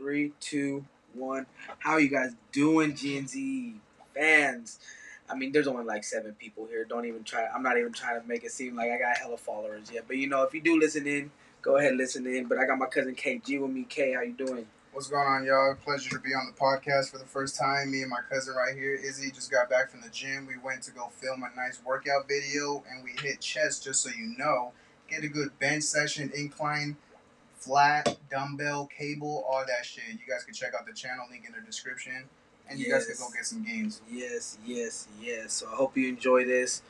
Three, two, one. How you guys doing, GNZ fans? I mean, there's only like seven people here. Don't even try. I'm not even trying to make it seem like I got hella followers yet. But you know, if you do listen in, go ahead and listen in. But I got my cousin KG with me. K, how you doing? What's going on, y'all? Pleasure to be on the podcast for the first time. Me and my cousin right here, Izzy, just got back from the gym. We went to go film a nice workout video, and we hit chest. Just so you know, get a good bench session, incline, flat, dumbbell, cable, all that shit. You guys can check out the channel link in the description, and you guys can go get some games. Yes, yes, yes. So I hope you enjoy this.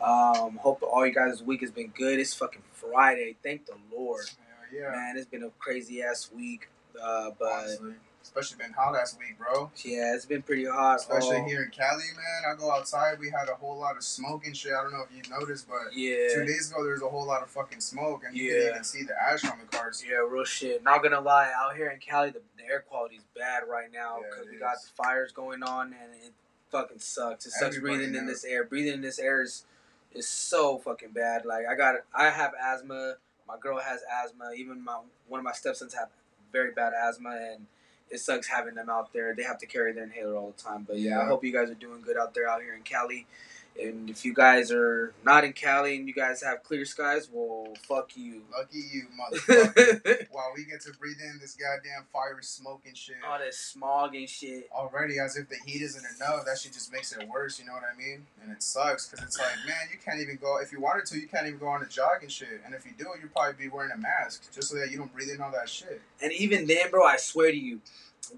Um, hope all you guys' week has been good. It's fucking Friday. Thank the Lord, Yeah, yeah. man. It's been a crazy ass week. Uh, but Honestly, especially been hot last week, bro. yeah, it's been pretty hot. Especially Oh, here in Cali, man. I go outside, we had a whole lot of smoke and shit. I don't know if you noticed, but yeah, two days ago there was a whole lot of fucking smoke, and you Yeah. could even see the ash on the cars. yeah, real shit. Not gonna lie, out here in Cali, the, the air quality's bad right now because it we got the fires going on, and it fucking sucks. It sucks Everybody breathing in this air. Breathing in this air is is so fucking bad. Like I got, I have asthma. My girl has asthma. Even my one of my stepsons have very bad asthma, and it sucks having them out there. They have to carry their inhaler all the time. But yeah, I hope you guys are doing good out there out here in Cali. And if you guys are not in Cali and you guys have clear skies, well, fuck you. Lucky you, motherfucker. While we get to breathe in this goddamn fiery smoke and shit. All this smog and shit. Already, as if the heat isn't enough, that shit just makes it worse. You know what I mean? And it sucks because it's like, man, you can't even go. If you wanted to, you can't even go on a jog and shit. And if you do, you'd probably be wearing a mask just so that you don't breathe in all that shit. And even then, bro, I swear to you,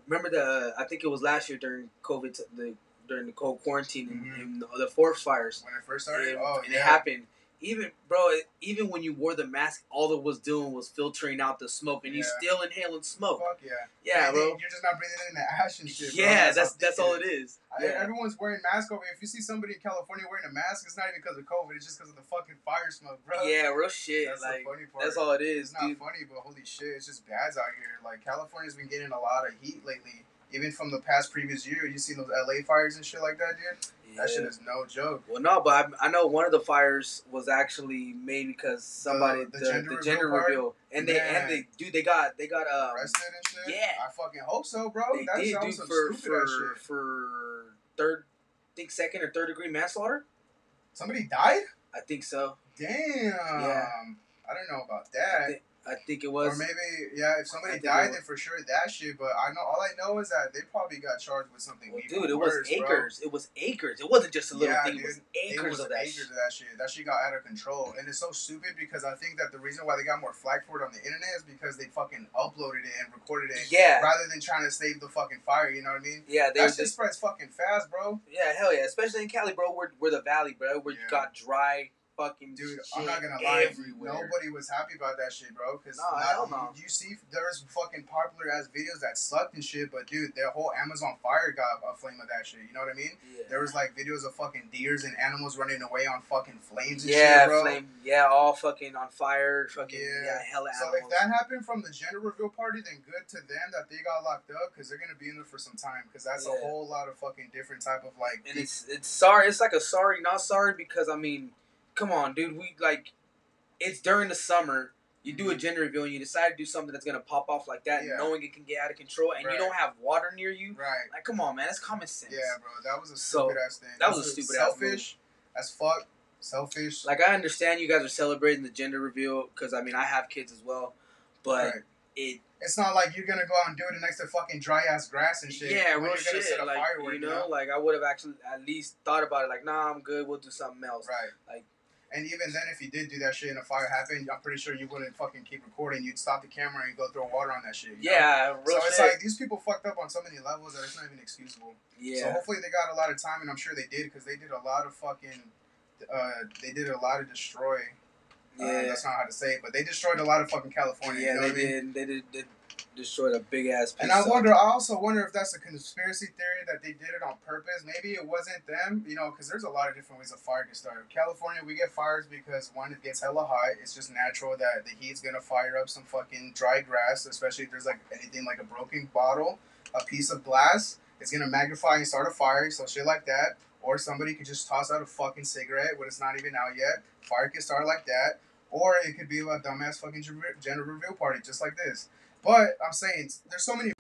remember the I think it was last year during COVID, t- the during the cold quarantine and, Mhm. and the, the forest fires, When it first started, and, oh and yeah, it happened. Even bro, even when you wore the mask, all it was doing was filtering out the smoke, and you Yeah. still inhaling smoke. fuck yeah, Yeah, And bro. You're just not breathing in the ash and shit. Yeah, that's thick that's all it is. I- Yeah, Everyone's wearing masks over. If you see somebody in California wearing a mask, it's not even because of COVID. It's just because of the fucking fire smoke, bro. yeah, real shit. that's like the funny part. that's all it is, It's not dude. funny, but holy shit, it's just bad out here. Like California's been getting a lot of heat lately. Even from the past previous year, you seen those LA fires and shit like that, dude. That shit is no joke. Well, no, but I, I know one of the fires was actually made because somebody the the, gender the reveal gender part? reveal, and they and Man. they dude they got they got um Arrested and shit. yeah. I fucking hope so, bro. they That did sounds dude some for stupid for shit. for third, I think second or third degree manslaughter. Somebody died. I think so. Damn. Yeah. I didn't know about that. I think, it was. Or maybe, yeah, if somebody I think it died, then for sure that shit. But I know all I know is that they probably got charged with something. well, dude, it worse, was bro. acres. It was acres. It wasn't just a little Yeah, thing. dude. It was acres It was of that. acres shit. of that shit. That shit got out of control, and it's so stupid because I think that the reason why they got more flack for it on the internet is because they fucking uploaded it and recorded it Yeah, rather than trying to save the fucking fire. You know what I mean? yeah, they That shit just spreads fucking fast, bro. yeah, hell yeah. Especially in Cali, bro. We're, we're the valley, bro. We Yeah. got dry fucking Dude, I'm not gonna lie, everywhere. nobody was happy about that shit, bro. Cause No, not- no. you, you see, there's fucking popular ass videos that sucked and shit, but dude, their whole Amazon fire got a flame of that shit. You know what I mean? Yeah. There was like videos of fucking deers and animals running away on fucking flames and yeah, shit, bro. flame. Yeah, all fucking on fire. Fucking yeah, Yeah. hella So animals. if that happened from the gender reveal party, then good to them that they got locked up because they're gonna be in there for some time because that's Yeah. a whole lot of fucking different type of like. and it's it's sorry. It's like a sorry, not sorry because I mean, come on, dude. We like, it's during the summer. You do a gender reveal and you decide to do something that's gonna pop off like that. Yeah. knowing it can get out of control, and Right. you don't have water near you. right. Like, come on, man, that's common sense. Yeah, bro, that was a So, stupid ass thing. that was a That's stupid ass selfish as fuck. Selfish. Like I understand you guys are celebrating the gender reveal because I mean I have kids as well, but Right. it It's not like you're gonna go out and do it next to fucking dry ass grass and shit. yeah, real shit. set a Like firework, you know, like I would have actually at least thought about it. Like, nah, I'm good. We'll do something else. Right. Like- and even then, if you did do that shit and a fire happened, I'm pretty sure you wouldn't fucking keep recording. You'd stop the camera and go throw water on that shit. you know? Yeah, real So it's like these people fucked up on so many levels that it's not even excusable. Yeah. So hopefully they got a lot of time, and I'm sure they did because they did a lot of fucking. Uh, they did a lot of destroy. Uh, yeah, that's not how to say it, but they destroyed a lot of fucking California. yeah. you know They I mean? did. They did. Destroyed a big ass. Piece And I wonder, I also wonder if that's a conspiracy theory that they did it on purpose. Maybe it wasn't them, you know, because there's a lot of different ways a fire can start. In California, we get fires because one, it gets hella hot. It's just natural that the heat's gonna fire up some fucking dry grass, especially if there's like anything like a broken bottle, a piece of glass. It's gonna magnify and start a fire, so shit like that. Or somebody could just toss out a fucking cigarette when it's not even out yet. Fire can start like that. Or it could be a dumbass fucking gender reveal party, just like this. But I'm saying there's so many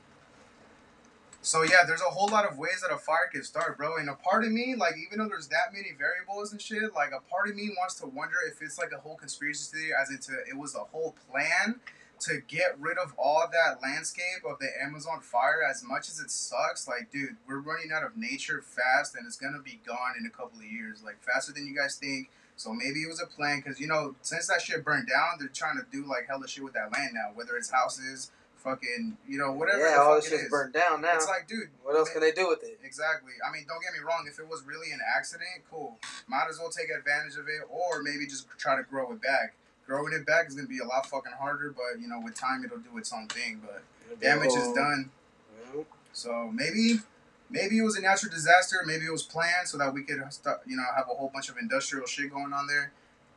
So yeah, there's a whole lot of ways that a fire can start, bro. And a part of me, like even though there's that many variables and shit, like a part of me wants to wonder if it's like a whole conspiracy theory, as into it was a whole plan to get rid of all that landscape of the Amazon fire. As much as it sucks, like dude, we're running out of nature fast, and it's gonna be gone in a couple of years, like faster than you guys think. So maybe it was a plan, cause you know since that shit burned down, they're trying to do like hella shit with that land now, whether it's houses fucking, you know, whatever. yeah, the all this it shit's is. burned down now. It's like, dude, what else can they do with it? exactly. I mean, don't get me wrong. If it was really an accident, cool. Might as well take advantage of it, or maybe just try to grow it back. Growing it back is gonna be a lot fucking harder, but you know, with time, it'll do its own thing. But damage is done. So maybe, maybe it was a natural disaster. Maybe it was planned so that we could, st- you know, have a whole bunch of industrial shit going on there.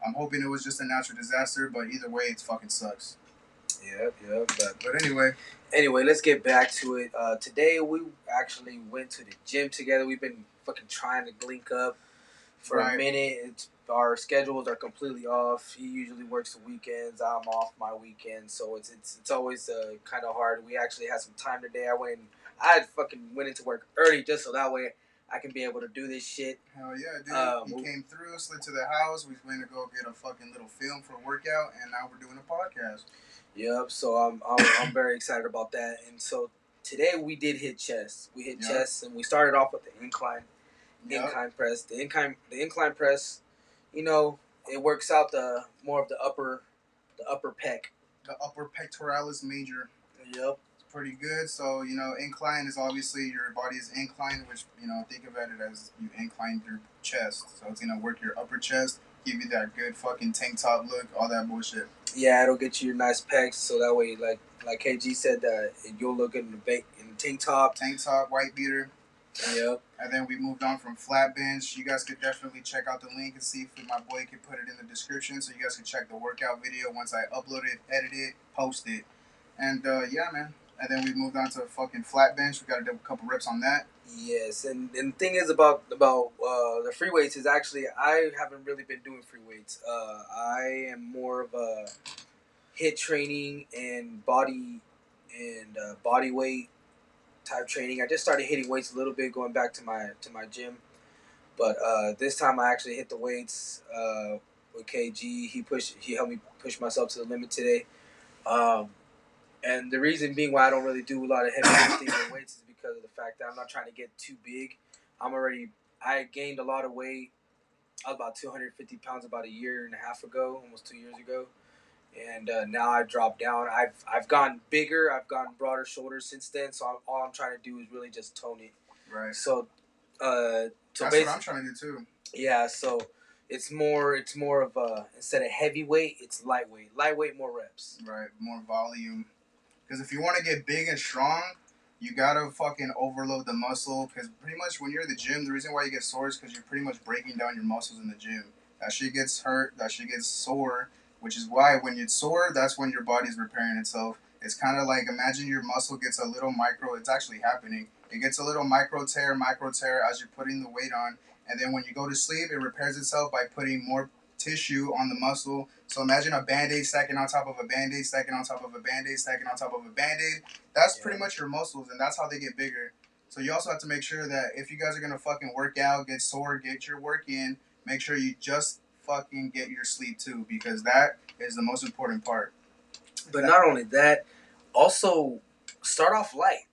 I'm hoping it was just a natural disaster, but either way, it fucking sucks. Yep, yep. But But anyway, anyway, let's get back to it. Uh, today we actually went to the gym together. We've been fucking trying to link up for a minute. It's, our schedules are completely off. He usually works the weekends. I'm off my weekends, so it's it's it's always uh, kind of hard. We actually had some time today. I went. And, I fucking went into work early just so that way I can be able to do this shit. Hell yeah, dude. Uh, he well- came through, slid to the house. We went to go get a fucking little film for a workout, and now we're doing a podcast. Yep. So I'm I'm, I'm very excited about that. And so today we did hit chest. We hit Yeah. chest, and we started off with the incline. Yup. incline press. The incline the incline press, you know, it works out the more of the upper the upper pec. The upper pectoralis major. Yep. Pretty good. So, you know, incline is obviously your body is inclined, which, you know, think about it as you incline your chest. So it's going to work your upper chest, give you that good fucking tank top look, all that bullshit. Yeah, it'll get you your nice pecs, so that way, like like KG said, that you'll look good in the ba- in the tank top. Tank top, white beater. Yep. And then we moved on from flat bench. You guys could definitely check out the link and see if my boy could put it in the description so you guys can check the workout video once I upload it, edit it, post it. And uh, yeah, man. And then we moved on to a fucking flat bench. We got to do a couple reps on that. Yes, and, and the thing is about about uh, the free weights is actually I haven't really been doing free weights. Uh, I am more of a HIIT training and body and uh, body weight type training. I just started hitting weights a little bit, going back to my to my gym. But uh, this time I actually hit the weights uh, with KG. He pushed he helped me push myself to the limit today. Um, and the reason being why I don't really do a lot of heavy lifting and weights is because of the fact that I'm not trying to get too big. I'm already I gained a lot of weight. I was about 250 pounds about a year and a half ago, almost two years ago, and uh, now I've dropped down. I've I've gotten bigger. I've gotten broader shoulders since then. So I'm, all I'm trying to do is really just tone it. Right. So, uh, so That's what I'm trying to do too. yeah. So it's more it's more of a instead of heavyweight, it's lightweight. Lightweight, more reps. Right. More volume. Because if you want to get big and strong, you gotta fucking overload the muscle. Because pretty much when you're in the gym, the reason why you get sore is because you're pretty much breaking down your muscles in the gym. That shit gets hurt. That shit gets sore. Which is why when you're sore, that's when your body's repairing itself. It's kind of like imagine your muscle gets a little micro. It's actually happening. It gets a little micro tear, micro tear as you're putting the weight on, and then when you go to sleep, it repairs itself by putting more tissue on the muscle. So imagine a band-aid stacking on top of a band-aid, stacking on top of a band-aid, stacking on top of a band-aid. That's Yeah. pretty much your muscles, and that's how they get bigger. So you also have to make sure that if you guys are gonna fucking work out, get sore, get your work in, make sure you just fucking get your sleep too, because that is the most important part. But not only that, also start off light.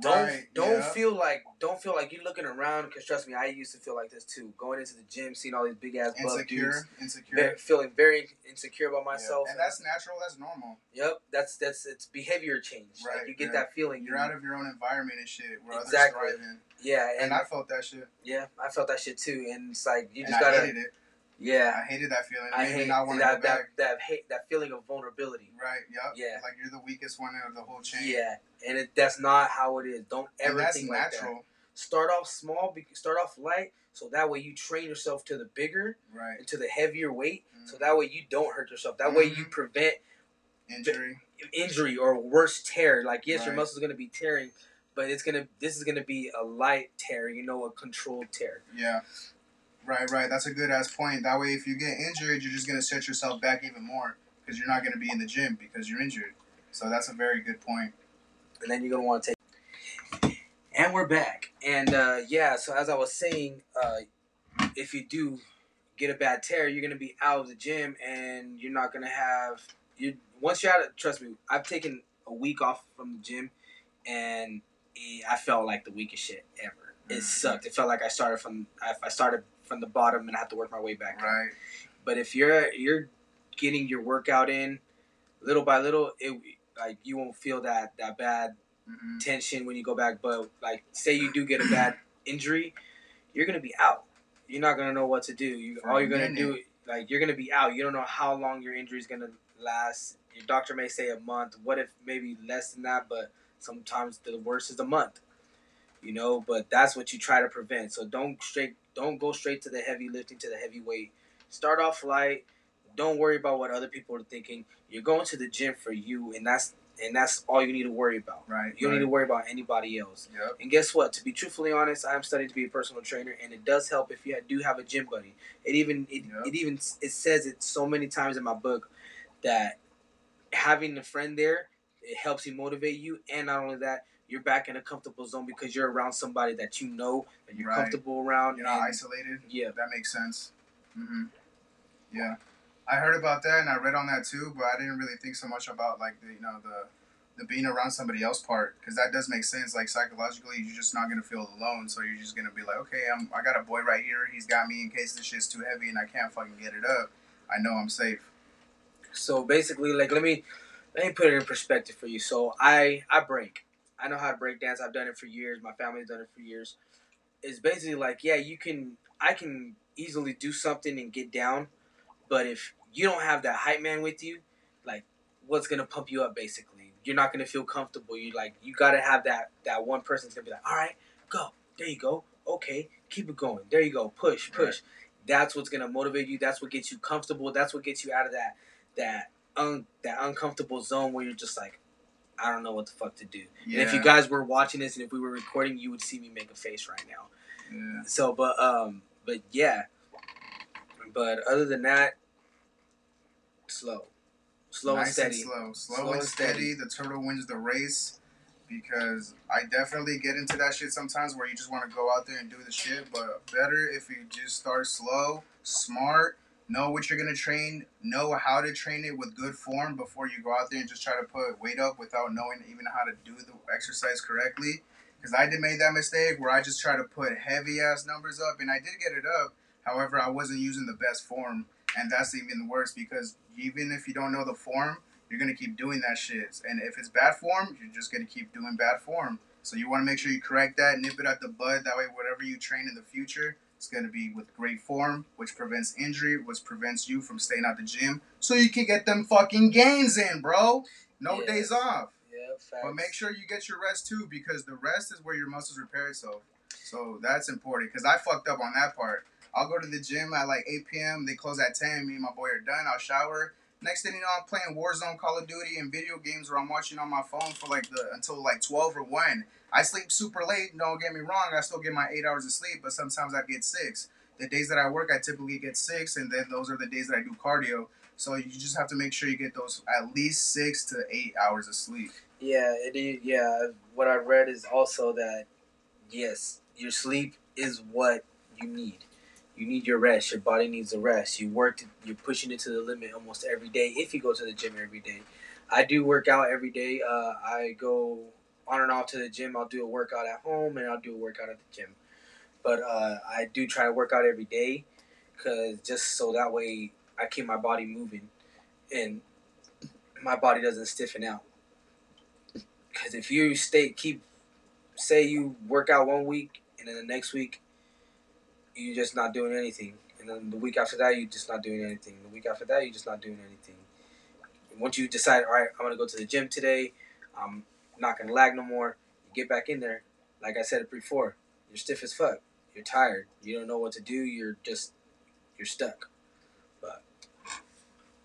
Don't Right, don't yeah. feel like don't feel like you're looking around because trust me, I used to feel like this too. Going into the gym, seeing all these big ass buff Insecure, dudes, insecure. feeling very insecure about Yeah. myself. And that's natural, that's normal. yep, that's that's it's behavior change. Right, like you get yeah. that feeling. You're out of your own environment and shit where Exactly. others yeah, and, And I felt that shit. yeah, I felt that shit too. And it's like you just I gotta. Yeah. I hated that feeling. It I hate not want that that, that hate that feeling of vulnerability. Right. Yep. Yeah. Like you're the weakest one out of the whole chain. Yeah, and it, that's not how it is. Don't And ever that's think like that. natural. start off small, start off light, so that way you train yourself to the bigger Right. and to the heavier weight, so Mhm. that way you don't hurt yourself. That way you Mhm. prevent Injury. injury or worse tear. Like yes, your muscles gonna be tearing, but it's gonna this is gonna be a light tear, you know, a controlled tear. Yeah. Right. Right. That's a good ass point. That way, if you get injured, you're just gonna set yourself back even more because you're not gonna be in the gym because you're injured. So that's a very good point. And then you're gonna want to take. And we're back. And uh, yeah, so as I was saying, uh, if you do get a bad tear, you're gonna be out of the gym, and you're not gonna have you. Once you're out, of, trust me, I've taken a week off from the gym, and I felt like the weakest shit ever. It sucked. It felt like I started from I, I started from the bottom and I had to work my way back. up. Right. But if you're you're getting your workout in little by little, it like you won't feel that that bad hmm tension when you go back. But like, say you do get a bad injury, you're gonna be out. You're not gonna know what to do. You all you're gonna do like you're gonna be out. You don't know how long your injury is gonna last. Your doctor may say a month. What if maybe less than that? But sometimes the worst is a month. You know, but that's what you try to prevent. So don't straight don't go straight to the heavy lifting to the heavy weight. Start off light. Don't worry about what other people are thinking. You're going to the gym for you, and that's and that's all you need to worry about. Right. You don't right. need to worry about anybody else. Yep. And guess what? To be truthfully honest, I am studying to be a personal trainer, and it does help if you do have a gym buddy. It even it, Yep. it even it says it so many times in my book that having a friend there it helps you motivate you, and not only that, you're back in a comfortable zone because you're around somebody that you know that you're Right. comfortable around. You're not and- isolated. yeah, That makes sense. hmm Yeah, I heard about that and I read on that too, but I didn't really think so much about like the you know the the being around somebody else part because that does make sense. Like psychologically, you're just not gonna feel alone, so you're just gonna be like, okay, I'm I got a boy right here. He's got me in case this shit's too heavy and I can't fucking get it up. I know I'm safe. So basically, like let me let me put it in perspective for you. So I I break. I know how to break dance. I've done it for years. My family's done it for years. It's basically like yeah, you can I can easily do something and get down, but if you don't have that hype man with you, like what's gonna pump you up? Basically, you're not gonna feel comfortable. You like you gotta have that that one person's gonna be like, all right, go. There you go. Okay, keep it going. There you go. Push, push. Right. That's what's gonna motivate you. That's what gets you comfortable. That's what gets you out of that that un that uncomfortable zone where you're just like, I don't know what the fuck to do. Yeah. And if you guys were watching this and if we were recording, you would see me make a face right now. yeah. So, but um, but yeah. But other than that, slow, slow nice and steady. slow, slow, Slow and and steady. steady. The turtle wins the race because I definitely get into that shit sometimes where you just want to go out there and do the shit. But better if you just start slow, smart, know what you're gonna train, know how to train it with good form before you go out there and just try to put weight up without knowing even how to do the exercise correctly. Because I did make that mistake where I just tried to put heavy ass numbers up, and I did get it up. However, I wasn't using the best form, and that's even worse because even if you don't know the form, you're gonna keep doing that shit. And if it's bad form, you're just gonna keep doing bad form. So you want to make sure you correct that, nip it at the bud. That way, whatever you train in the future, it's gonna be with great form, which prevents injury, which prevents you from staying out the gym, so you can get them fucking gains in, bro. No Yes. days off. Yeah, facts. But make sure you get your rest too, because the rest is where your muscles repair itself. So that's important. Because I fucked up on that part. I'll go to the gym at like 8 p.m. They close at 10. Me and my boy are done. I'll shower. Next thing you know, I'm playing Warzone, Call of Duty, and video games, where I'm watching on my phone for like the until like 12 or 1. I sleep super late. Don't get me wrong. I still get my eight hours of sleep, but sometimes I get six. The days that I work, I typically get six, and then those are the days that I do cardio. So you just have to make sure you get those at least six to eight hours of sleep. Yeah, it is. Yeah, what I read is also that yes, your sleep is what you need. You need your rest. Your body needs a rest. You work. You're pushing it to the limit almost every day. If you go to the gym every day, I do work out every day. Uh, I go on and off to the gym. I'll do a workout at home and I'll do a workout at the gym. But uh, I do try to work out every day, cause just so that way I keep my body moving, and my body doesn't stiffen out. Because if you stay, keep, say you work out one week and then the next week, you're just not doing anything. And then the week after that, you're just not doing anything. The week after that, you're just not doing anything. Once you decide, all right, I'm to go to the gym today, I'm not to lag no more, you get back in there. Like I said before, you're stiff as fuck. You're tired. You don't know what to do. You're just, you're stuck. But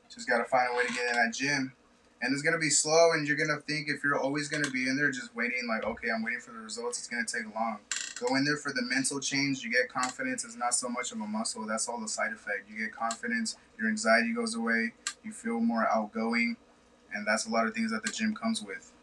Just gotta find a way to get in that gym. And it's gonna be slow, and you're gonna think if you're always gonna be in there just waiting, like, okay, I'm waiting for the results, it's gonna take long. Go in there for the mental change, you get confidence, it's not so much of a muscle, that's all the side effect. You get confidence, your anxiety goes away, you feel more outgoing, and that's a lot of things that the gym comes with.